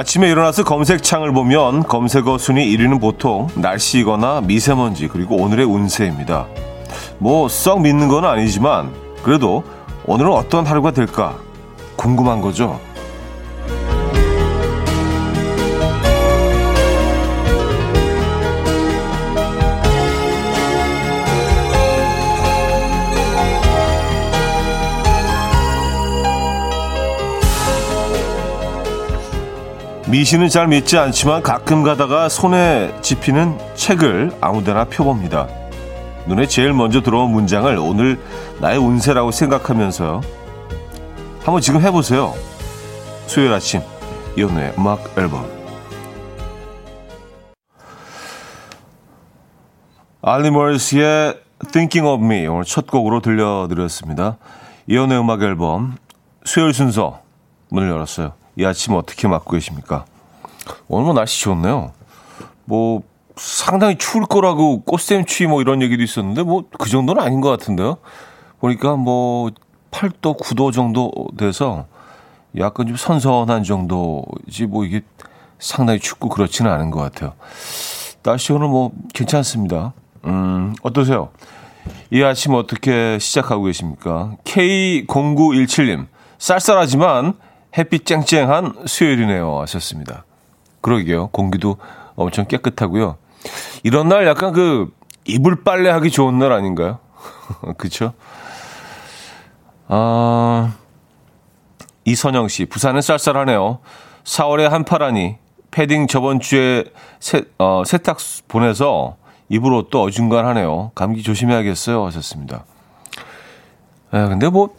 아침에 일어나서 검색창을 보면 검색어 순위 1위는 보통 날씨거나 미세먼지 그리고 오늘의 운세입니다. 뭐 썩 믿는 건 아니지만 그래도 오늘은 어떤 하루가 될까 궁금한 거죠. 미신은 잘 믿지 않지만 가끔 가다가 손에 집히는 책을 아무데나 펴봅니다. 눈에 제일 먼저 들어온 문장을 오늘 나의 운세라고 생각하면서요. 한번 지금 해보세요. 수요일 아침 이혼의 음악 앨범 알리머스의 Thinking of Me 오늘 첫 곡으로 들려드렸습니다. 이혼의 음악 앨범 수요일 순서 문을 열었어요. 이 아침 어떻게 맞고 계십니까? 오늘 뭐 날씨 좋네요. 뭐 상당히 추울 거라고 꽃샘 추위 뭐 이런 얘기도 있었는데 뭐 그 정도는 아닌 것 같은데요. 보니까 뭐 8도, 9도 정도 돼서 약간 좀 선선한 정도지 뭐 이게 상당히 춥고 그렇지는 않은 것 같아요. 날씨 오늘 뭐 괜찮습니다. 음, 어떠세요? 이 아침 어떻게 시작하고 계십니까? K0917님, 쌀쌀하지만 햇빛 쨍쨍한 수요일이네요. 하셨습니다. 그러게요. 공기도 엄청 깨끗하고요. 이런 날 약간 그 이불 빨래 하기 좋은 날 아닌가요? 그쵸? 아, 이선영 씨, 부산은 쌀쌀하네요. 4월에 한파라니, 패딩 저번 주에 세, 어, 세탁 보내서 입으로 또 어중간하네요. 감기 조심해야겠어요. 하셨습니다. 아, 근데 뭐,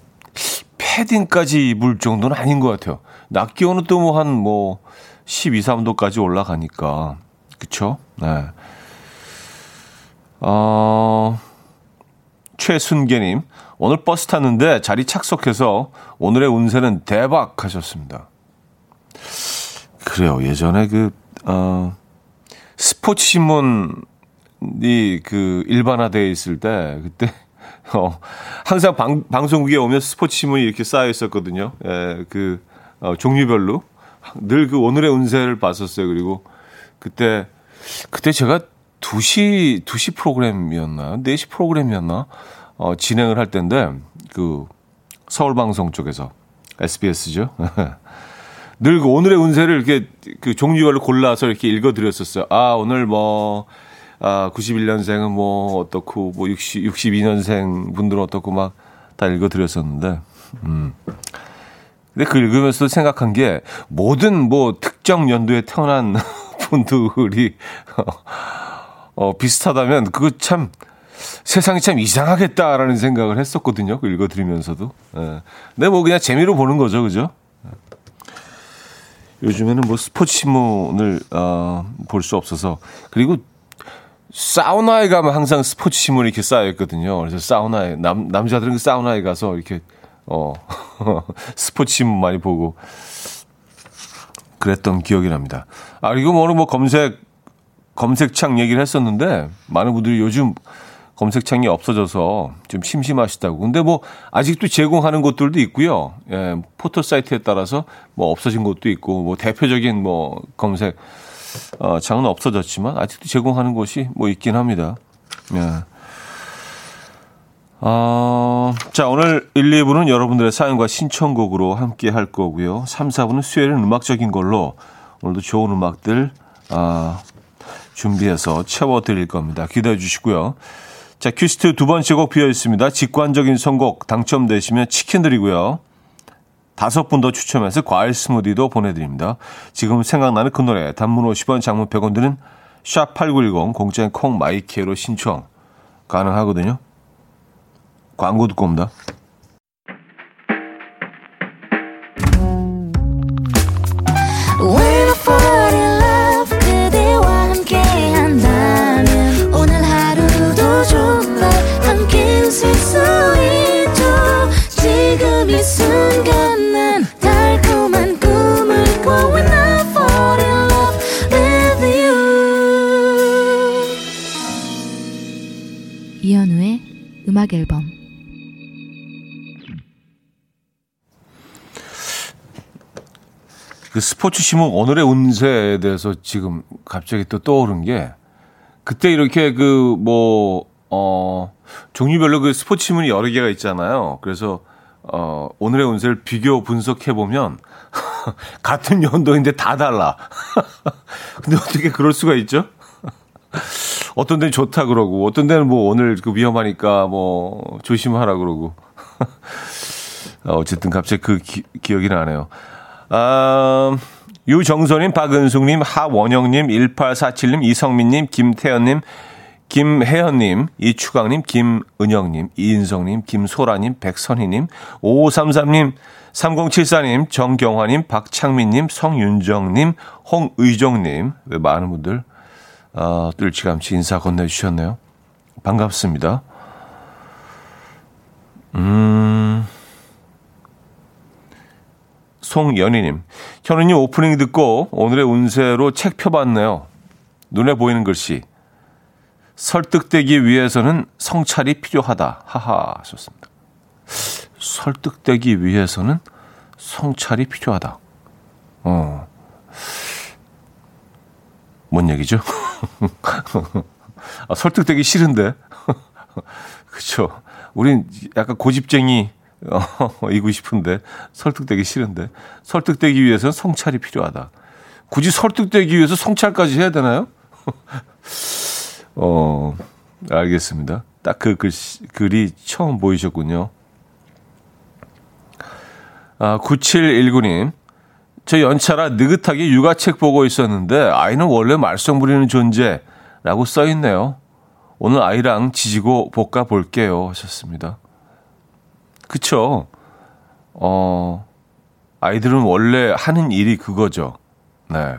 패딩까지 입을 정도는 아닌 것 같아요. 낮 기온은 또 뭐 한뭐 뭐 12, 3도까지 올라가니까. 그쵸? 네. 어, 최순계님, 오늘 버스 탔는데 자리 착석해서 오늘의 운세는 대박 하셨습니다. 그래요. 예전에 그, 어, 스포츠 신문이 그 일반화되어 있을 때, 그때 어, 항상 방, 방송국에 오면 스포츠 신문이 이렇게 쌓여 있었거든요. 예, 그, 어, 종류별로. 늘 그 오늘의 운세를 봤었어요. 그리고 그때, 그때 제가 2시, 2시 프로그램이었나? 4시 프로그램이었나? 어, 진행을 할 때인데, 그, 서울 방송 쪽에서. SBS죠. 늘 그 오늘의 운세를 이렇게 그 종류별로 골라서 이렇게 읽어드렸었어요. 아, 오늘 뭐, 아, 91년생은 뭐 어떻고, 뭐 60, 62년생 분들은 어떻고 막 다 읽어드렸었는데, 음. 근데 그 읽으면서 생각한 게 모든 뭐 특정 연도에 태어난 분들이 어, 비슷하다면 그거 참 세상이 참 이상하겠다라는 생각을 했었거든요. 그 읽어드리면서도. 예. 근데 뭐 그냥 재미로 보는 거죠. 그죠? 요즘에는 뭐 스포츠 신문을 어, 볼 수 없어서 그리고 사우나에 가면 항상 스포츠 신문이 이렇게 쌓여 있거든요. 그래서 사우나에 남 남자들은 그 사우나에 가서 이렇게 어 스포츠 신문 많이 보고 그랬던 기억이 납니다. 아뭐 오늘 뭐 검색 검색창 얘기를 했었는데 많은 분들이 요즘 검색창이 없어져서 좀 심심하시다고. 근데 뭐 아직도 제공하는 곳들도 있고요. 예, 포털 사이트에 따라서 뭐 없어진 곳도 있고 뭐 대표적인 뭐 검색 어, 장은 없어졌지만 아직도 제공하는 곳이 뭐 있긴 합니다. 예. 어, 자, 오늘 1, 2부는 여러분들의 사연과 신청곡으로 함께 할 거고요. 3, 4부는 수요일은 음악적인 걸로 오늘도 좋은 음악들 아, 준비해서 채워드릴 겁니다. 기대해 주시고요. 자, 큐시트 두 번째 곡 비어 있습니다. 직관적인 선곡 당첨되시면 치킨 드리고요. 다섯 분 더 추첨해서 과일 스무디도 보내드립니다. 지금 생각나는 그 노래 단문 50원 장문 100원 드는 샵8910 공짜인 콩 my K로 신청 가능하거든요. 광고 듣고 옵니다. 스포츠 신문 오늘의 운세에 대해서 지금 갑자기 또 떠오른 게 그때 이렇게 그 뭐, 어, 종류별로 그 스포츠 신문이 여러 개가 있잖아요. 그래서 어, 오늘의 운세를 비교 분석해 보면 같은 연도인데 다 달라. 근데 어떻게 그럴 수가 있죠? 어떤 데는 좋다 그러고 어떤 데는 뭐 오늘 그 위험하니까 뭐 조심하라 그러고 어쨌든 갑자기 그 기, 기억이 나네요. 아, 유정선님, 박은숙님, 하원영님, 1847님, 이성민님, 김태현님, 김혜연님, 이추강님, 김은영님, 이인성님, 김소라님, 백선희님, 5533님, 3074님, 정경화님, 박창민님, 성윤정님, 홍의정님, 왜 많은 분들, 어, 뜰치감치 인사 건네주셨네요. 반갑습니다. 음, 송연희님, 현우님 오프닝 듣고 오늘의 운세로 책 펴봤네요. 눈에 보이는 글씨. 설득되기 위해서는 성찰이 필요하다. 하하, 좋습니다. 설득되기 위해서는 성찰이 필요하다. 어. 뭔 얘기죠? 아, 설득되기 싫은데. 그쵸. 우린 약간 고집쟁이, 어, 이고 싶은데, 설득되기 싫은데, 설득되기 위해서는 성찰이 필요하다. 굳이 설득되기 위해서 성찰까지 해야 되나요? 어, 알겠습니다. 딱 그 글이 처음 보이셨군요. 아, 9719님. 저 연차라 느긋하게 육아책 보고 있었는데 아이는 원래 말썽 부리는 존재라고 써 있네요. 오늘 아이랑 지지고 볶아 볼게요 하셨습니다. 그쵸? 어, 아이들은 원래 하는 일이 그거죠. 네.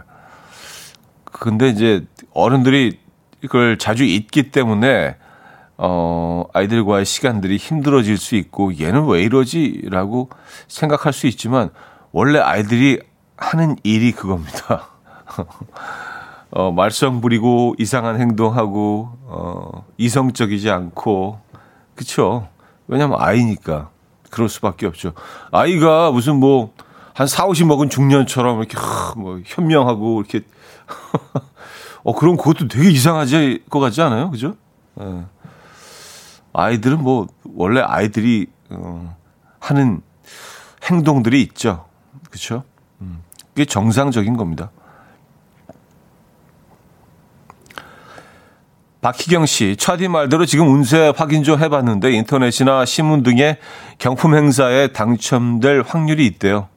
근데 이제 어른들이 이걸 자주 잊기 때문에 어, 아이들과의 시간들이 힘들어질 수 있고 얘는 왜 이러지? 라고 생각할 수 있지만 원래 아이들이 하는 일이 그겁니다. 어, 말썽 부리고 이상한 행동하고 어, 이성적이지 않고 그쵸? 왜냐면 아이니까 그럴 수밖에 없죠. 아이가 무슨 뭐 한 4, 50 먹은 중년처럼 이렇게 뭐 현명하고 이렇게 어 그럼 그것도 되게 이상하지 것 같지 않아요? 그죠? 예. 아이들은 뭐 원래 아이들이 어, 하는 행동들이 있죠. 그렇죠? 음, 그게 정상적인 겁니다. 박희경 씨, 차디 말대로 지금 운세 확인 좀 해봤는데 인터넷이나 신문 등의 경품 행사에 당첨될 확률이 있대요.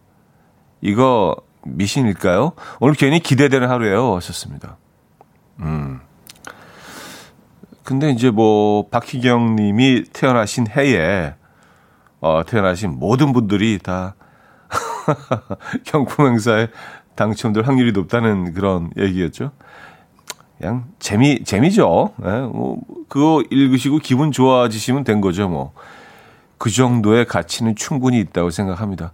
이거 미신일까요? 오늘 괜히 기대되는 하루예요. 하셨습니다. 음. 근데 이제 뭐 박희경 님이 태어나신 해에 어, 태어나신 모든 분들이 다 경품 행사에 당첨될 확률이 높다는 그런 얘기였죠. 그냥 재미 재미죠. 예, 뭐 그거 읽으시고 기분 좋아지시면 된 거죠, 뭐. 그 정도의 가치는 충분히 있다고 생각합니다.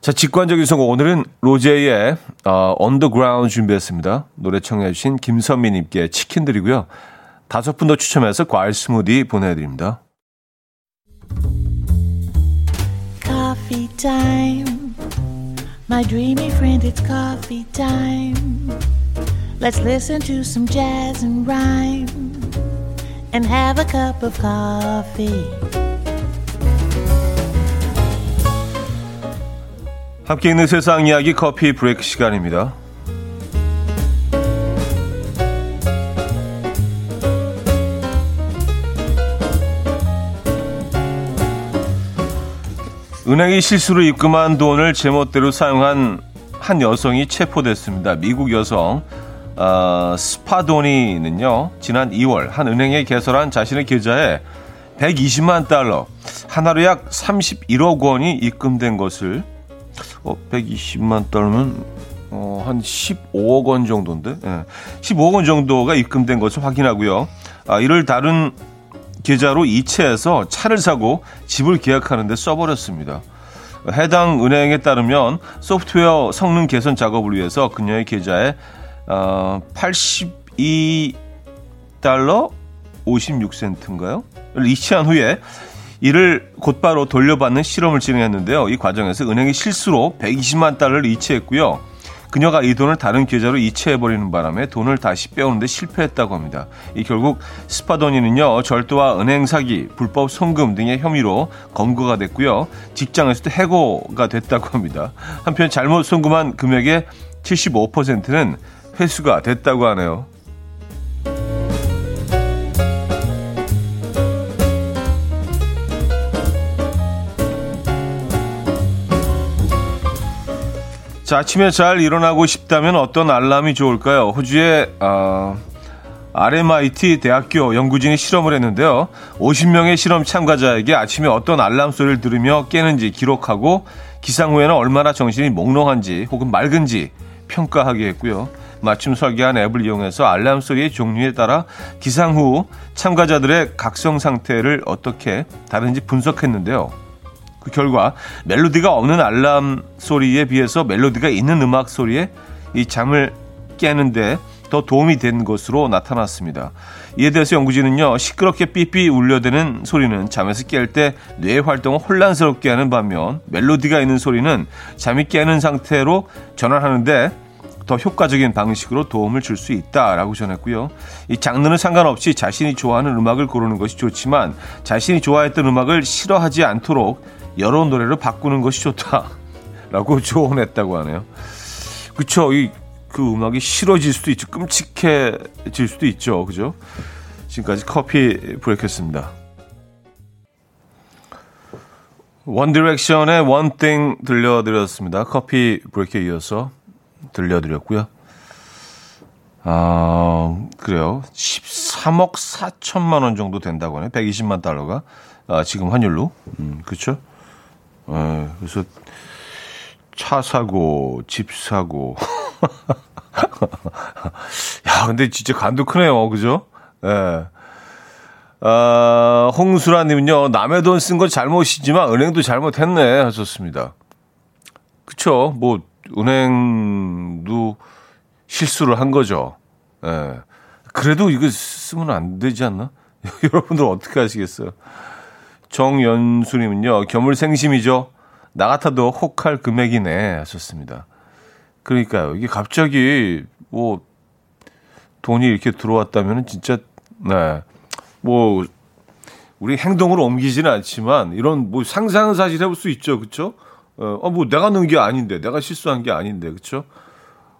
자, 직관적인 선곡. 오늘은 로제의 어, Ground 준비했습니다. 노래 청해 주신 김선미 님께 치킨 드리고요. 다섯 분 더 추첨해서 과일 스무디 보내 드립니다. Coffee time. My dreamy friend, it's coffee time. Let's listen to some jazz and rhyme and have a cup of coffee. 함께 있는 세상 이야기 커피 브레이크 시간입니다. 은행이 실수로 입금한 돈을 제멋대로 사용한 한 여성이 체포됐습니다. 미국 여성 어, 스파도니는요 지난 2월 한 은행에 개설한 자신의 계좌에 120만 달러 하나로 약 31억 원이 입금된 것을 어, 120만 달러면 어, 한 15억 원 정도인데 예, 15억 원 정도가 입금된 것을 확인하고요. 아, 이를 다른 계좌로 이체해서 차를 사고 집을 계약하는데 써버렸습니다. 해당 은행에 따르면 소프트웨어 성능 개선 작업을 위해서 그녀의 계좌에 어, 82달러 56센트인가요? 이체한 후에 이를 곧바로 돌려받는 실험을 진행했는데요. 이 과정에서 은행이 실수로 120만 달러를 이체했고요. 그녀가 이 돈을 다른 계좌로 이체해버리는 바람에 돈을 다시 빼오는데 실패했다고 합니다. 이 결국 스파더니는요 절도와 은행 사기, 불법 송금 등의 혐의로 검거가 됐고요. 직장에서도 해고가 됐다고 합니다. 한편 잘못 송금한 금액의 75%는 회수가 됐다고 하네요. 자, 아침에 잘 일어나고 싶다면 어떤 알람이 좋을까요? 호주의 어, RMIT 대학교 연구진이 실험을 했는데요. 50명의 실험 참가자에게 아침에 어떤 알람 소리를 들으며 깨는지 기록하고 기상 후에는 얼마나 정신이 몽롱한지 혹은 맑은지 평가하게 했고요. 맞춤 설계한 앱을 이용해서 알람 소리의 종류에 따라 기상 후 참가자들의 각성 상태를 어떻게 다른지 분석했는데요. 그 결과 멜로디가 없는 알람 소리에 비해서 멜로디가 있는 음악 소리에 이 잠을 깨는데 더 도움이 된 것으로 나타났습니다. 이에 대해서 연구진은요, 시끄럽게 삐삐 울려대는 소리는 잠에서 깰 때 뇌 활동을 혼란스럽게 하는 반면 멜로디가 있는 소리는 잠이 깨는 상태로 전환하는데 더 효과적인 방식으로 도움을 줄 수 있다라고 전했고요. 이 장르는 상관없이 자신이 좋아하는 음악을 고르는 것이 좋지만 자신이 좋아했던 음악을 싫어하지 않도록 여러 노래를 바꾸는 것이 좋다라고 조언했다고 하네요. 그쵸? 이, 그 음악이 싫어질 수도 있죠. 끔찍해질 수도 있죠. 그죠? 지금까지 커피 브레이크였습니다. One Direction의 One Thing 들려드렸습니다. Coffee Break에 이어서 들려드렸고요. 아, 그래요. 13억 4천만 원 정도 된다고 하네요. 120만 달러가. 아, 지금 환율로. 음, 그렇죠? 에, 그래서 차 사고, 집 사고. 야, 근데 진짜 간도 크네요. 그죠? 예. 아, 홍수라님은요, 남의 돈 쓴 건 잘못이지만 은행도 잘못했네 하셨습니다. 그쵸. 뭐, 은행도 실수를 한 거죠. 예. 그래도 이거 쓰면 안 되지 않나? 여러분들 어떻게 하시겠어요? 정연수님은요, 겨물생심이죠. 나 같아도 혹할 금액이네. 하셨습니다. 그러니까요. 이게 갑자기, 뭐, 돈이 이렇게 들어왔다면 진짜, 네. 뭐, 우리 행동으로 옮기지는 않지만, 이런 뭐 상상은 사실 해볼 수 있죠. 그쵸? 어, 어, 뭐 내가 넣은 게 아닌데, 내가 실수한 게 아닌데, 그쵸?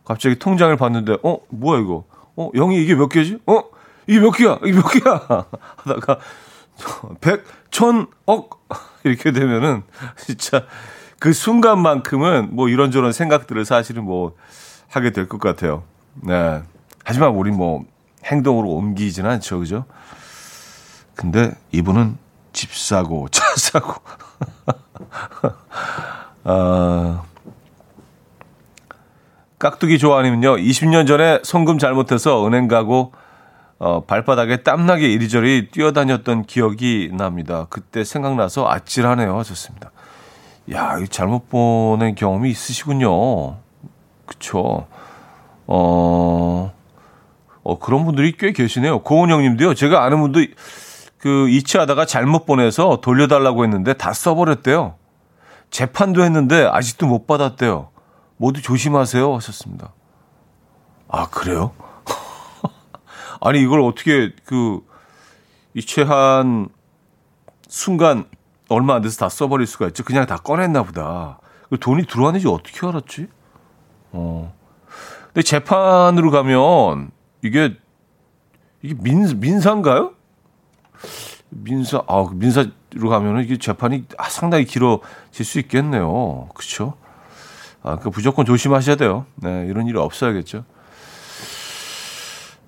갑자기 통장을 봤는데, 어, 뭐야 이거? 어, 영이 이게 몇 개지? 어, 이게 몇 개야? 이게 몇 개야? 하다가 백, 천, 억 이렇게 되면은 진짜 그 순간만큼은 뭐 이런저런 생각들을 사실은 뭐 하게 될 것 같아요. 네. 하지만 우리 뭐 행동으로 옮기지는 않죠, 그죠? 근데 이분은 집 사고 차 사고 아, 깍두기 좋아하님은요, 20년 전에 송금 잘못해서 은행 가고, 어, 발바닥에 땀나게 이리저리 뛰어다녔던 기억이 납니다. 그때 생각나서 아찔하네요. 하셨습니다. 야, 잘못 보낸 경험이 있으시군요. 그쵸. 어, 어, 그런 분들이 꽤 계시네요. 고은영 님도요, 제가 아는 분도 그 이체하다가 잘못 보내서 돌려달라고 했는데 다 써버렸대요. 재판도 했는데 아직도 못 받았대요. 모두 조심하세요 하셨습니다. 아 그래요? 아니 이걸 어떻게 그 이체한 순간 얼마 안 돼서 다 써버릴 수가 있죠. 그냥 다 꺼냈나 보다. 그 돈이 들어왔는지 어떻게 알았지? 어. 근데 재판으로 가면 이게 이게 민 민사인가요? 민사 아 민사 로 가면은 이게 재판이 아, 상당히 길어질 수 있겠네요. 그렇죠? 아, 그 무조건 조심하셔야 돼요. 네, 이런 일이 없어야겠죠.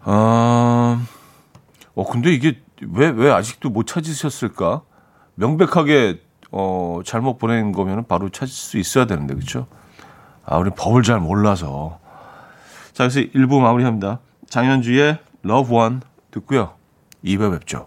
아, 어 근데 이게 왜 왜 아직도 못 찾으셨을까? 명백하게 어 잘못 보낸 거면은 바로 찾을 수 있어야 되는데 그렇죠? 아, 우리 법을 잘 몰라서. 자, 그래서 1부 마무리합니다. 장현주의 One 듣고요. 2부 뵙죠.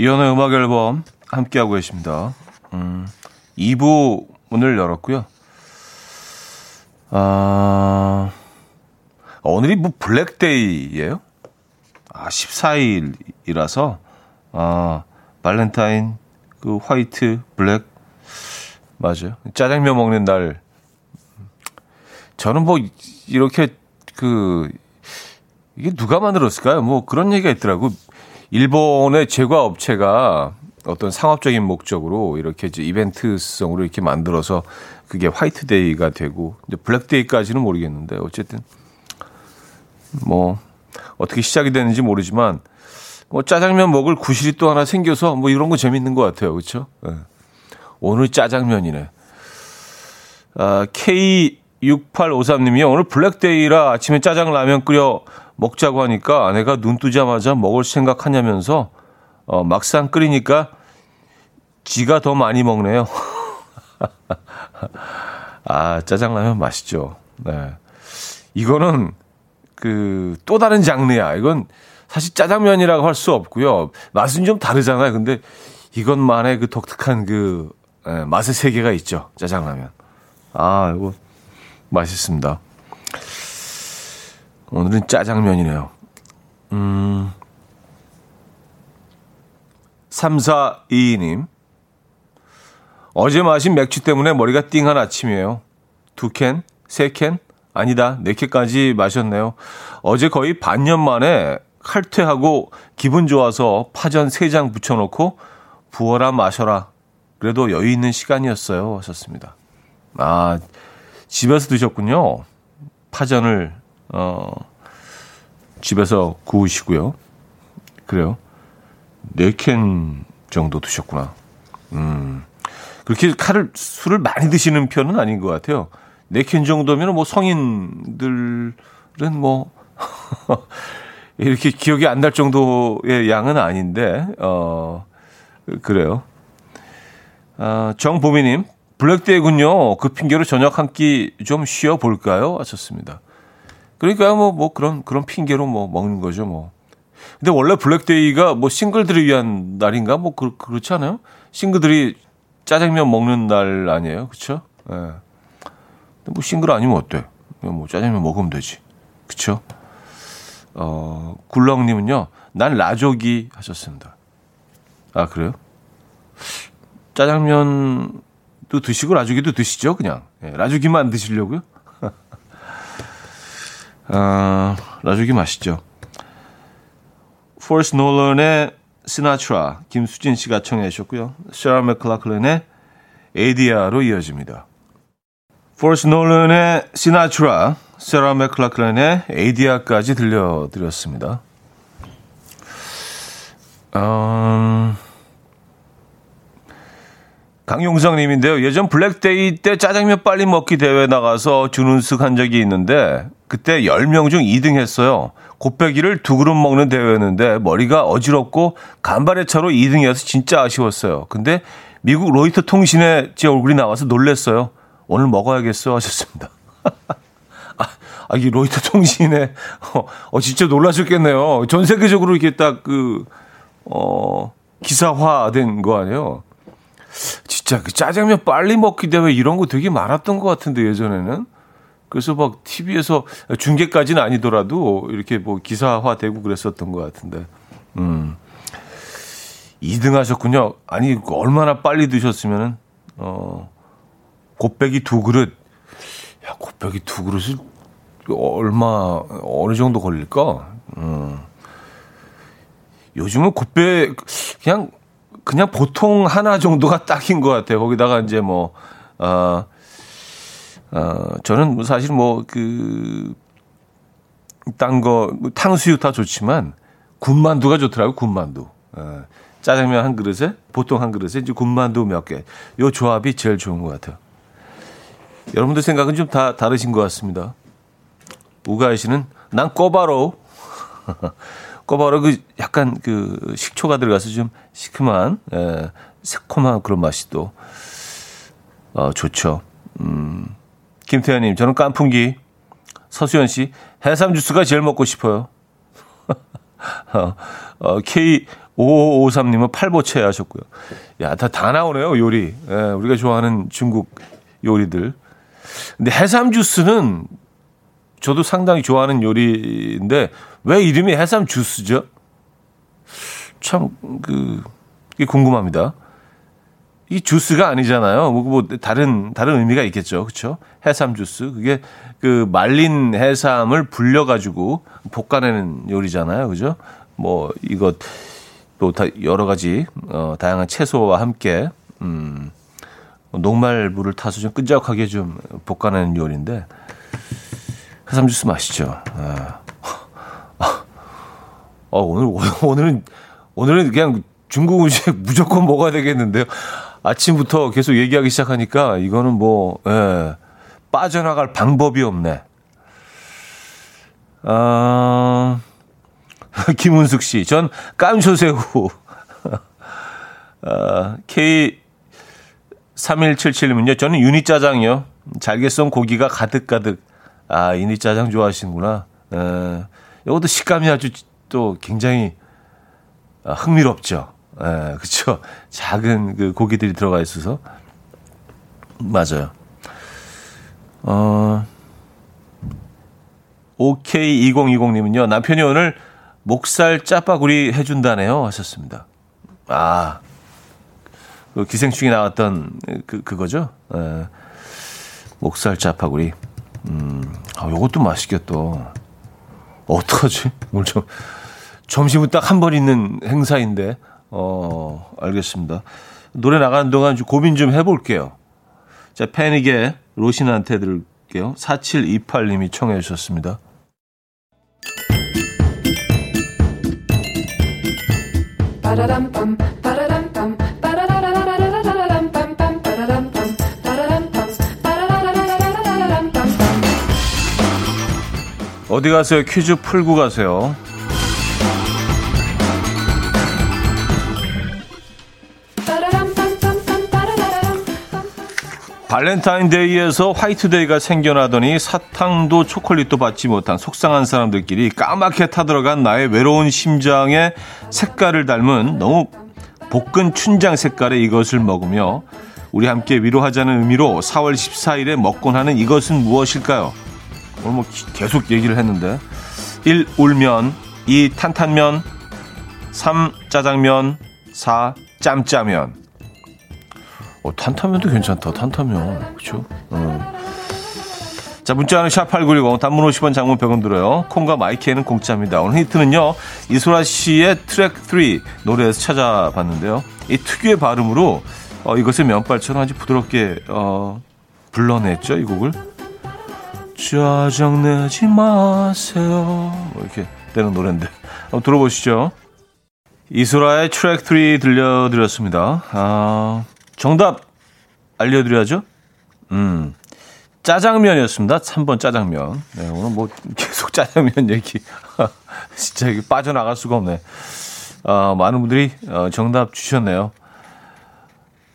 이연의 음악 앨범 함께하고 계십니다. 음, 2부 문을 열었고요. 아, 오늘이 뭐 블랙데이예요? 아, 14일이라서 아, 발렌타인 그 화이트 블랙 맞아요. 짜장면 먹는 날 저는 뭐 이렇게 그 이게 누가 만들었을까요? 뭐 그런 얘기가 있더라고. 일본의 제과 업체가 어떤 상업적인 목적으로 이렇게 이제 이벤트성으로 이렇게 만들어서 그게 화이트데이가 되고 이제 블랙데이까지는 모르겠는데 어쨌든 뭐 어떻게 시작이 되는지 모르지만 뭐 짜장면 먹을 구실이 또 하나 생겨서 뭐 이런 거 재밌는 것 같아요. 그렇죠? 네. 오늘 짜장면이네. 아, K6853님이요. 오늘 블랙데이라 아침에 짜장 라면 끓여 먹자고 하니까 아내가 눈 뜨자마자 먹을 생각하냐면서 어, 막상 끓이니까 지가 더 많이 먹네요. 아, 짜장라면 맛있죠. 네. 이거는 그 또 다른 장르야. 이건 사실 짜장면이라고 할 수 없고요. 맛은 좀 다르잖아요. 근데 이것만의 그 독특한 그 예, 맛의 세계가 있죠. 짜장라면. 아, 이거 맛있습니다. 오늘은 짜장면이네요. 음. 3422님. 어제 마신 맥주 때문에 머리가 띵한 아침이에요. 두 캔? 세 캔? 아니다. 네 캔까지 마셨네요. 어제 거의 반년 만에 칼퇴하고 기분 좋아서 파전 세 장 붙여놓고 부어라 마셔라. 그래도 여유 있는 시간이었어요. 하셨습니다. 아, 집에서 드셨군요. 파전을, 어, 집에서 구우시고요. 그래요. 네 캔 정도 드셨구나. 음. 그렇게 칼을, 술을 많이 드시는 편은 아닌 것 같아요. 네 캔 정도면 뭐 성인들은 뭐, 이렇게 기억이 안 날 정도의 양은 아닌데, 어, 그래요. 아, 정보미님, 블랙데이군요. 그 핑계로 저녁 한 끼 좀 쉬어볼까요? 하셨습니다. 그러니까 뭐, 뭐 그런, 그런 핑계로 뭐 먹는 거죠, 뭐. 근데 원래 블랙데이가 뭐 싱글들을 위한 날인가? 뭐 그, 그렇지 않아요? 싱글들이 짜장면 먹는 날 아니에요? 그쵸? 예. 네. 뭐 싱글 아니면 어때? 뭐 짜장면 먹으면 되지. 그쵸? 어, 굴렁님은요, 난 라조기 하셨습니다. 아, 그래요? 짜장면도 드시고 라조기도 드시죠, 그냥. 예, 라조기만 드시려고요? 아, 라조기 맛있죠. 포레스트 놀란의 Sinatra, 김수진 씨가 청해 주셨고요. 샤라 맥클라클린의 Adia로 이어집니다. 포레스트 놀란의 Sinatra, 세라 맥클라클린의 Adia까지 들려드렸습니다. 음, 강용성님인데요. 예전 블랙데이 때 짜장면 빨리 먹기 대회 나가서 준우승 한 적이 있는데 그때 10명 중 2등 했어요. 곱빼기를 두 그릇 먹는 대회였는데 머리가 어지럽고 간발의 차로 2등이어서 진짜 아쉬웠어요. 근데 미국 로이터 통신에 제 얼굴이 나와서 놀랬어요. 오늘 먹어야겠어 하셨습니다. 아, 이 로이터 통신에, 어, 어, 진짜 놀라셨겠네요. 전 세계적으로 이렇게 딱 그, 어, 기사화된 거 아니에요? 진짜 그 짜장면 빨리 먹기 대회 이런 거 되게 많았던 것 같은데, 예전에는. 그래서 막 TV에서 중계까지는 아니더라도 이렇게 뭐 기사화되고 그랬었던 것 같은데. 음. 2등 하셨군요. 아니, 얼마나 빨리 드셨으면은, 어, 곱빼기 두 그릇. 야, 곱빼기 두 그릇을 얼마 어느 정도 걸릴까? 음. 요즘은 곱빼 그냥 그냥 보통 하나 정도가 딱인 것 같아요. 거기다가 이제 뭐 어, 어 저는 뭐 사실 뭐 그 딴거뭐 탕수육 다 좋지만 군만두가 좋더라고 군만두. 어, 짜장면 한 그릇에 보통 한 그릇에 이제 군만두 몇 개. 요 조합이 제일 좋은 것 같아요. 여러분들 생각은 좀 다 다르신 것 같습니다. 우가이 씨는 난 꼬바로. 꼬바로 그 약간 그 식초가 들어가서 좀 시큼한, 예, 새콤한 그런 맛이 또, 어, 좋죠. 음. 김태현님, 저는 깐풍기. 서수연 씨, 해삼 주스가 제일 먹고 싶어요. 어, 어, K5553님은 팔보채 하셨고요. 야, 다, 다 나오네요, 요리. 예, 우리가 좋아하는 중국 요리들. 근데 해삼 주스는 저도 상당히 좋아하는 요리인데 왜 이름이 해삼 주스죠? 참, 그, 이게 궁금합니다. 이 주스가 아니잖아요. 뭐, 뭐 다른 다른 의미가 있겠죠. 그렇죠? 해삼 주스. 그게 그 말린 해삼을 불려 가지고 볶아내는 요리잖아요. 그죠? 뭐 이것 또 다 여러 가지 어 다양한 채소와 함께 음 녹말물을 타서 좀 끈적하게 좀 볶아내는 요리인데 해삼 주스 맛있죠. 아. 어, 오늘 오늘은 오늘은 그냥 중국 음식 무조건 먹어야 되겠는데요. 아침부터 계속 얘기하기 시작하니까 이거는 뭐, 예, 빠져나갈 방법이 없네. 아, 김은숙 씨, 전 깜초새우. 아, K3177님은요, 저는 유니짜장이요. 잘게 썬 고기가 가득가득. 아, 유니짜장 좋아하시는구나. 예, 이것도 식감이 아주 또 굉장히 아, 흥미롭죠. 예, 그쵸. 작은 그 고기들이 들어가 있어서. 맞아요. 어, OK2020님은요, 남편이 오늘 목살 짜파구리 해준다네요. 하셨습니다. 아, 그 기생충이 나왔던 그, 그거죠? 예, 목살 짜파구리. 음, 아, 요것도 맛있겠다. 어떡하지? 오늘 좀, 점심은 딱 한 번 있는 행사인데, 어, 알겠습니다. 노래 나가는 동안 좀 고민 좀 해볼게요. 자, 패닉의 로신한테 들을게요. 4728님이 청해 주셨습니다. 어디 가세요? 퀴즈 풀고 가세요. 발렌타인데이에서 화이트데이가 생겨나더니 사탕도 초콜릿도 받지 못한 속상한 사람들끼리 까맣게 타들어간 나의 외로운 심장의 색깔을 닮은 너무 볶은 춘장 색깔의 이것을 먹으며 우리 함께 위로하자는 의미로 4월 14일에 먹곤 하는 이것은 무엇일까요? 오늘 뭐 계속 얘기를 했는데 1. 울면 2. 탄탄면 3. 짜장면 4. 짬짜면 어, 탄탄면도 괜찮다. 탄탄면. 그쵸? 어. 자, 문자는 샵8910, 단문 50원, 장문 100원 들어요. 콩과 마이키에는 공짜입니다. 오늘 히트는요, 이소라 씨의 트랙 3 노래에서 찾아봤는데요. 이 특유의 발음으로, 어, 이것을 면발처럼 아주 부드럽게, 어, 불러냈죠, 이 곡을. 짜증내지 마세요. 뭐 이렇게 되는 노래인데. 한번 들어보시죠. 이소라의 트랙 3 들려드렸습니다. 아, 정답 알려드려야죠. 음, 짜장면이었습니다. 3번 짜장면. 네, 오늘 뭐 계속 짜장면 얘기. 진짜 이게 빠져나갈 수가 없네. 어, 많은 분들이 어, 정답 주셨네요.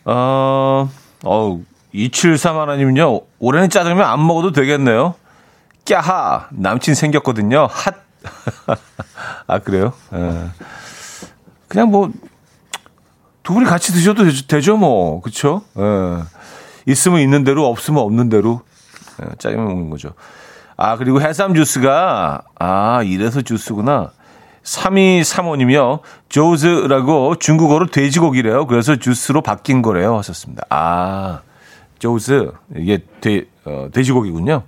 어, 어 2731님은요, 올해는 짜장면 안 먹어도 되겠네요. 깨하! 남친 생겼거든요. 핫! 아, 그래요? 예. 그냥 뭐, 두 분이 같이 드셔도 되죠, 뭐. 그쵸? 예. 있으면 있는 대로, 없으면 없는 대로. 예, 짜장면 먹는 거죠. 아, 그리고 해삼 주스가, 아, 이래서 주스구나. 3235님이요. 조즈라고 중국어로 돼지고기래요. 그래서 주스로 바뀐 거래요. 하셨습니다. 아, 조즈. 이게 돼, 어, 돼지고기군요.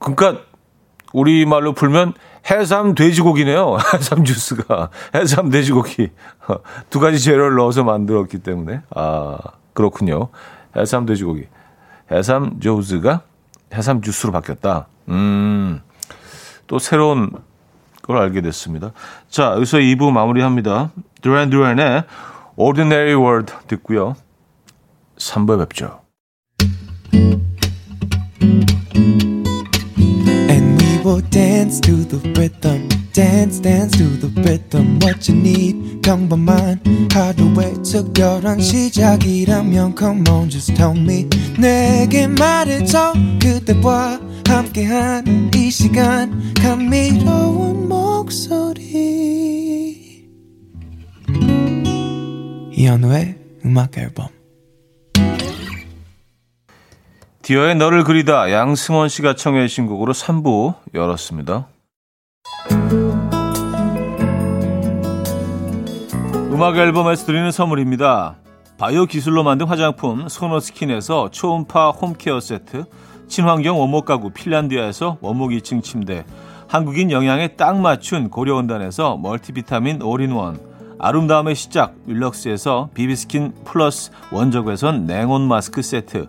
그러니까, 우리말로 풀면 해삼 돼지고기네요. 해삼 주스가 해삼 돼지고기 두 가지 재료를 넣어서 만들었기 때문에 아 그렇군요. 해삼 돼지고기 해삼 조즈가 해삼 주스로 바뀌었다. 음 또 새로운 걸 알게 됐습니다. 자 여기서 2부 마무리합니다. 드란 드란의 Ordinary World 듣고요. 3부에 뵙죠. Will dance to the rhythm. Dance, dance to the rhythm. What you need, 평범한 하루의 특별한 시작이라면 Come on, just tell me. 내게 말해줘. 그대와 함께한 이 시간 감미로운 목 목소리 이현우의 음악 앨범 디어의 너를 그리다 양승원 씨가 청해 주신 곡으로 3부 열었습니다. 음악 앨범에서 드리는 선물입니다. 바이오 기술로 만든 화장품 소노스킨에서 초음파 home care 세트, 친환경 원목 가구 핀란디아에서 원목 2층 침대, 한국인 영양에 딱 맞춘 고려은단에서 멀티비타민 올인원, 아름다움의 시작 윌럭스에서 비비스킨 플러스 원적외선 냉온 마스크 세트,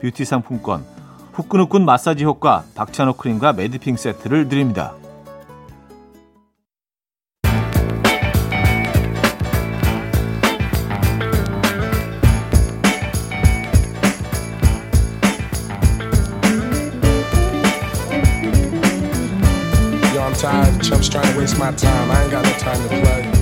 뷰티 상품권, 후끈후끈 마사지 효과 박찬호 크림과 매디핑 세트를 드립니다. Yo, I'm tired chumps trying to waste my time. I ain't got no time to play.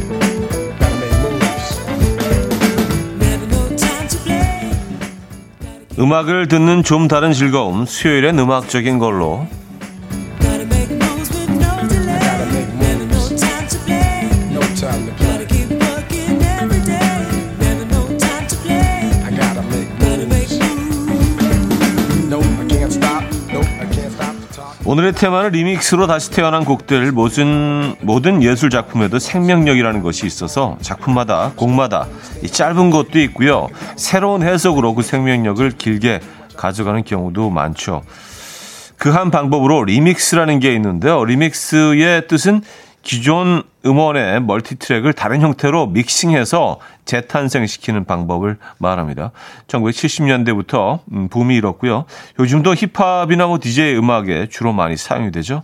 음악을 듣는 좀 다른 즐거움, 수요일엔 음악적인 걸로. 오늘의 테마는 리믹스로 다시 태어난 곡들 모든 모든 예술 작품에도 생명력이라는 것이 있어서 작품마다 곡마다 이 짧은 것도 있고요 새로운 해석으로 그 생명력을 길게 가져가는 경우도 많죠. 그 한 방법으로 리믹스라는 게 있는데요. 리믹스의 뜻은 기존 음원의 멀티트랙을 다른 형태로 믹싱해서 재탄생시키는 방법을 말합니다. 1970년대부터 음, 붐이 일었고요. 요즘도 힙합이나 뭐 DJ 음악에 주로 많이 사용이 되죠.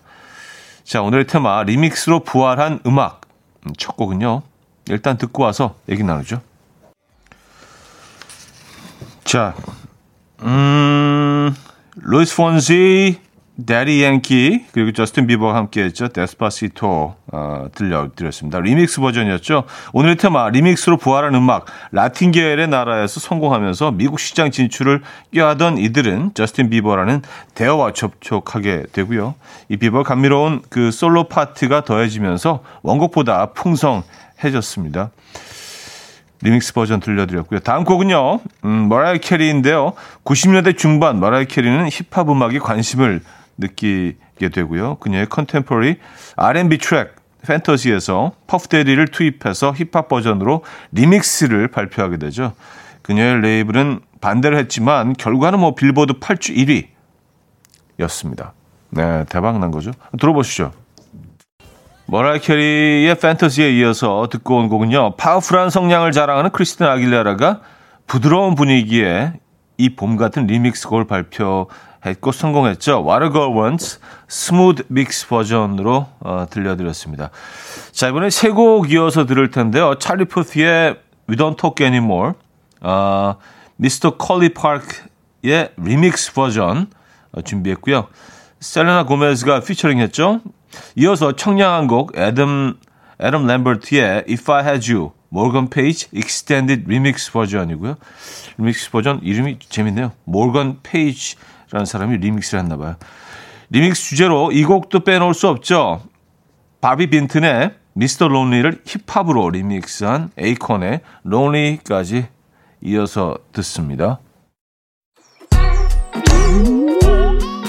자, 오늘의 테마 리믹스로 부활한 음악. 음, 첫 곡은요. 일단 듣고 와서 얘기 나누죠. 자, 음, 루이스 폰시, 대디 양키 그리고 저스틴 비버가 함께했죠. Despacito 어, 들려드렸습니다. 리믹스 버전이었죠. 오늘의 테마 리믹스로 부활한 음악 라틴 계열의 나라에서 성공하면서 미국 시장 진출을 꾀하던 이들은 저스틴 비버라는 대어와 접촉하게 되고요. 이 비버 감미로운 그 솔로 파트가 더해지면서 원곡보다 풍성해졌습니다. 리믹스 버전 들려드렸고요. 다음 곡은요, 음, 머라이 캐리인데요. 90년대 중반 머라이 캐리는 힙합 음악에 관심을 느끼게 되고요. 그녀의 contemporary R&B 트랙 Fantasy에서 퍼프 대디를 투입해서 힙합 버전으로 리믹스를 발표하게 되죠. 그녀의 레이블은 반대를 했지만 결과는 뭐 빌보드 8주 1위였습니다. 네, 대박 난 거죠. 들어보시죠. 머라이 캐리의 Fantasy에 이어서 듣고 온 곡은요. 파워풀한 성량을 자랑하는 크리스틴 아길레라가 부드러운 분위기에 이 봄 같은 리믹스 곡을 발표 했고 성공했죠. Wants Smooth Mix 버전으로 어, 들려드렸습니다. 자 이번에 세 곡 이어서 들을 텐데요. 찰리 푸스의 We Don't Talk Anymore, 어, 미스터 콜리파크의 리믹스 버전 어, 준비했고요. 셀레나 고메즈가 피처링했죠. 이어서 청량한 곡 애덤 애덤 램버트의 If I Had You 모건 페이지 Extended Remix 버전이고요. 리믹스 버전 이름이 재밌네요. 모건 페이지 라는 사람이 리믹스를 했나 봐요. 리믹스 주제로 이 곡도 빼놓을 수 없죠. 바비 빈튼의 미스터 론리를 힙합으로 리믹스한 에이콘의 론리까지 이어서 듣습니다.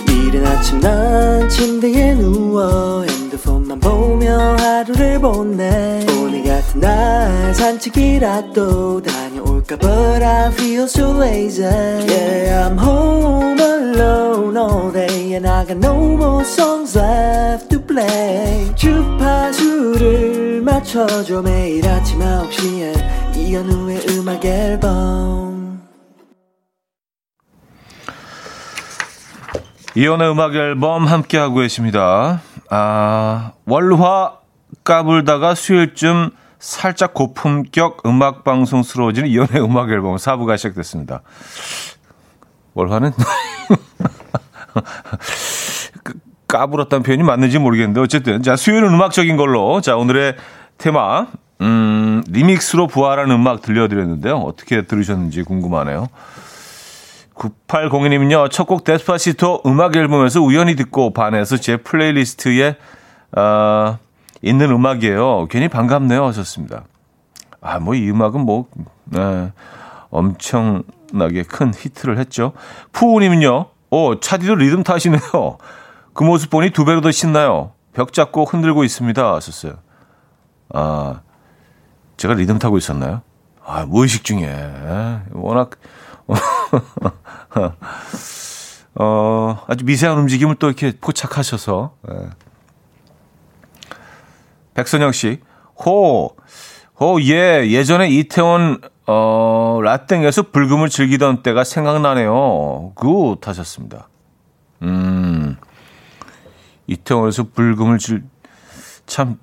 이른 아침 난 침대에 누워 핸드폰만 보며 하루를 보내 오늘 같은 날 산책이라도 다 녀올까 But I feel so lazy Yeah I'm home alone all day And I got no more songs left to play 주파수를 맞춰줘 매일 아침 9시에 이현우의 음악 앨범 이혼의 음악 앨범 함께하고 계십니다. 아, 월화 까불다가 수요일쯤 살짝 고품격 음악 방송스러워지는 이혼의 음악 앨범 4부가 시작됐습니다. 월화는? 그, 까불었다는 표현이 맞는지 모르겠는데 어쨌든 자 수요일은 음악적인 걸로. 자 오늘의 테마 음 리믹스로 부활한 음악 들려드렸는데요. 어떻게 들으셨는지 궁금하네요. 9802님은요 첫 곡 Despacito 음악 앨범에서 우연히 듣고 반해서 제 playlist에 어, 있는 음악이에요 괜히 반갑네요 하셨습니다 아 뭐 이 음악은 뭐 네, 엄청나게 큰 히트를 했죠 푸우님은요 오 차디도 리듬 타시네요 그 모습 보니 두 배로 더 신나요. 벽 잡고 흔들고 있습니다. 하셨어요. 아, 제가 리듬 타고 있었나요? 아, 무의식 중에. 워낙, 어, 아주 미세한 움직임을 또 이렇게 포착하셔서. 예. 백선영 씨, 호, 호, 예, 예전에 이태원, 어, 라땡에서 불금을 즐기던 때가 생각나네요. good 하셨습니다. 음, 이태원에서 불금을 질, 참,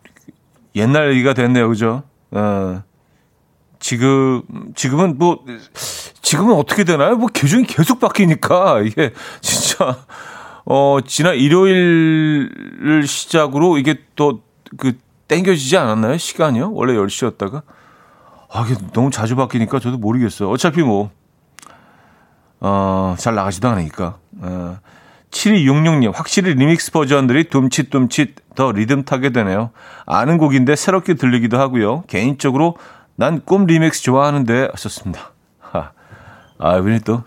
옛날 얘기가 됐네요. 그죠? 어, 지금, 지금은 뭐, 지금은 어떻게 되나요? 뭐, 규정이 계속 바뀌니까, 이게, 진짜, 어, 지난 일요일을 시작으로 이게 또, 그, 땡겨지지 않았나요? 시간이요? 원래 10시였다가. 아, 이게 너무 자주 바뀌니까 저도 모르겠어요. 어차피 뭐, 어, 잘 나가지도 않으니까. 어, 7266님, 확실히 리믹스 버전들이 둠칫둠칫 더 리듬 타게 되네요. 아는 곡인데 새롭게 들리기도 하고요. 개인적으로 난 꿈 리믹스 좋아하는데 하셨습니다. 하, 아, 이분이 또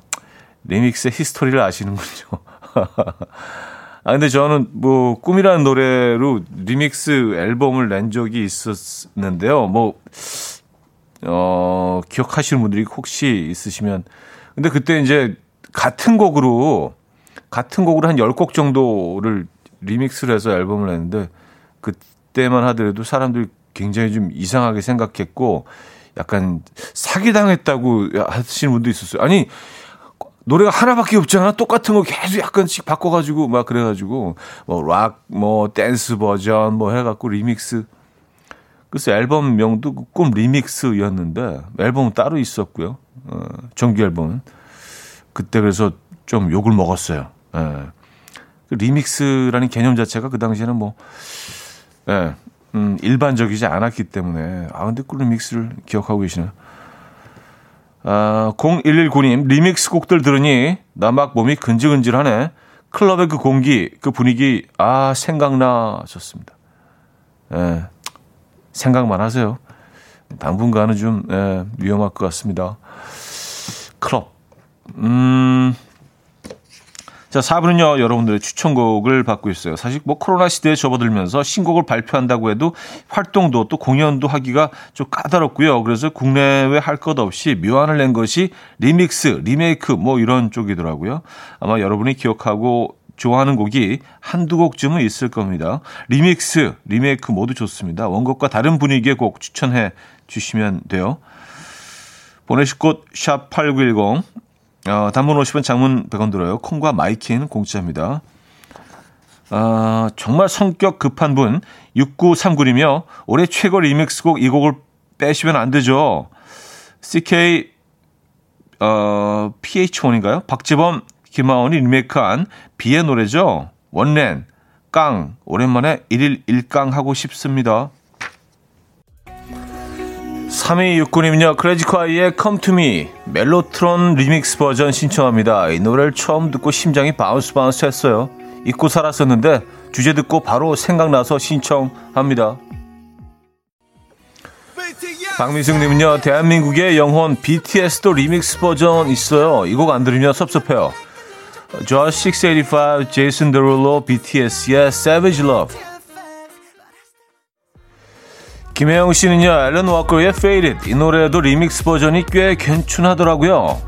리믹스의 히스토리를 아시는군요. 아, 근데 저는 뭐 꿈이라는 노래로 리믹스 앨범을 낸 적이 있었는데요. 뭐, 어, 기억하시는 분들이 혹시 있으시면. 근데 그때 이제 같은 곡으로 같은 곡으로 한 10곡 정도를 리믹스를 해서 앨범을 냈는데 그때만 하더라도 사람들이 굉장히 좀 이상하게 생각했고 약간 사기당했다고 하시는 분도 있었어요. 아니 노래가 하나밖에 없잖아. 똑같은 거 계속 약간씩 바꿔가지고 막 그래가지고 뭐 락, 뭐 댄스 버전 뭐 해갖고 리믹스. 그래서 앨범 명도 꿈 리믹스였는데 앨범은 따로 있었고요. 어, 정규 앨범은 그때 그래서 좀 욕을 먹었어요. 예. 그 리믹스라는 개념 자체가 그 당시에는 뭐, 예, 음, 일반적이지 않았기 때문에, 아, 근데 그 리믹스를 기억하고 계시네 요. 아, 0119님, 리믹스 곡들 들으니 나 막 몸이 근질근질하네. 클럽의 그 공기, 그 분위기, 아, 생각나, 좋습니다. 예, 생각만 하세요. 당분간은 좀, 예, 위험할 것 같습니다. 클럽. 음, 자, 4부는요, 여러분들의 추천곡을 받고 있어요. 사실 뭐 코로나 시대에 접어들면서 신곡을 발표한다고 해도 활동도 또 공연도 하기가 좀 까다롭고요. 그래서 국내외 할 것 없이 묘안을 낸 것이 리믹스, 리메이크 뭐 이런 쪽이더라고요. 아마 여러분이 기억하고 좋아하는 곡이 한두 곡쯤은 있을 겁니다. 리믹스, 리메이크 모두 좋습니다. 원곡과 다른 분위기의 곡 추천해 주시면 돼요. 보내실 곳 샵8910 어, 단문 50원 장문 100원 들어요. 콩과 마이케이는 공짜입니다. 아, 정말 성격 급한 분 6939이며 올해 최고 리믹스곡 이 곡을 빼시면 안 되죠. 식케이 어, pH-1인가요? 박재범 김하온이 리메이크한 비의 노래죠. 원랜 깡 오랜만에 1일 1깡 하고 싶습니다. 3269님은요, 클래지콰이의 Come to Me, Mellotron 리믹스 버전 신청합니다. 이 노래를 처음 듣고 심장이 bounce bounce 했어요. 잊고 살았었는데, 주제 듣고 바로 생각나서 신청합니다. 박미승님은요, 대한민국의 영혼 BTS도 리믹스 버전 있어요. 이 곡 안 들으면 섭섭해요. 조시 685, 제이슨 데룰로, BTS의 Savage Love. 김혜영 씨는요, 앨런 워커의 Faded. 이 노래도 리믹스 버전이 꽤 괜찮하더라고요.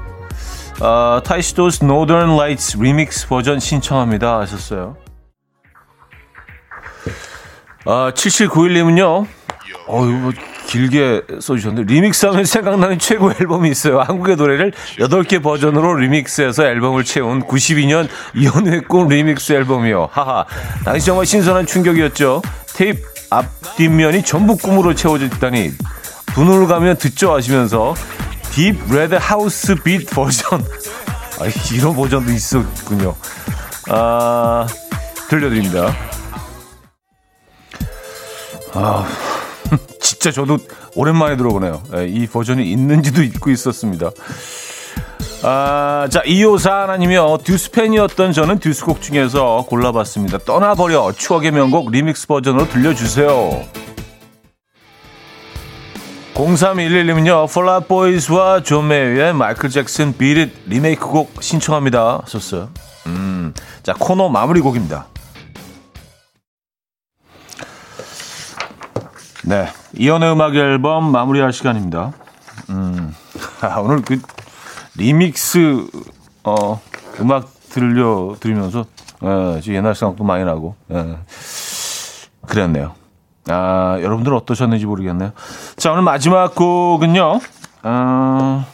아, 타이시도스 Northern Lights 리믹스 버전 신청합니다. 하셨어요. 아, 7791님은요, 어유 뭐 길게 써주셨는데, 리믹스 하면 생각나는 최고 앨범이 있어요. 한국의 노래를 8개 버전으로 리믹스해서 앨범을 채운 92년 이현우의 꿈 리믹스 앨범이요. 하하. 당시 정말 신선한 충격이었죠. 테이프 앞 뒷면이 전부 꿈으로 채워져 있다니. 분을 가면 듣죠 하시면서 Deep Red House Beat 버전. 아, 이런 버전도 있었군요. 아, 들려드립니다. 아, 진짜 저도 오랜만에 들어보네요. 예, 이 버전이 있는지도 잊고 있었습니다. 아, 자, 이호사 하나님이요. 듀스 팬이었던 저는 듀스곡 중에서 골라봤습니다. 떠나버려 추억의 명곡 리믹스 버전으로 들려주세요. 0311님은요, 폴 아웃 보이즈와 존 메이어의 마이클 잭슨 비릿 리메이크 곡 신청합니다. 썼어요. 음, 자, 코너 마무리 곡입니다. 네. 이연의 음악 앨범 마무리할 시간입니다. 음, 아, 오늘 그 리믹스, 어, 음악 들려, 들으면서, 예, 옛날 생각도 많이 나고, 예, 그랬네요. 아, 여러분들 어떠셨는지 모르겠네요. 자, 오늘 마지막 곡은요, 어,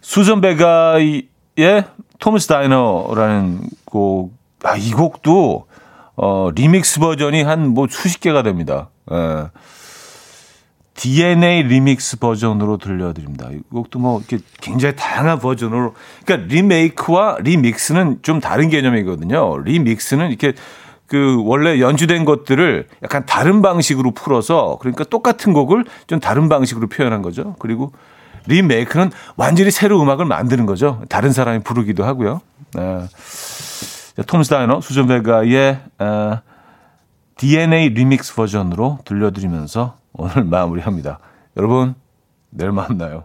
수전 베가의 토머스 다이너라는 곡, 아, 이 곡도, 어, 리믹스 버전이 한 뭐 수십 개가 됩니다. 예. DNA 리믹스 버전으로 들려드립니다. 이 곡도 뭐 이렇게 굉장히 다양한 버전으로, 그러니까 리메이크와 리믹스는 좀 다른 개념이거든요. 리믹스는 이렇게 그 원래 연주된 것들을 약간 다른 방식으로 풀어서 그러니까 똑같은 곡을 좀 다른 방식으로 표현한 거죠. 그리고 리메이크는 완전히 새로 음악을 만드는 거죠. 다른 사람이 부르기도 하고요. 네. 톰스 다이너, 수전 베가의 어, DNA 리믹스 버전으로 들려드리면서 오늘 마무리합니다. 여러분, 내일 만나요.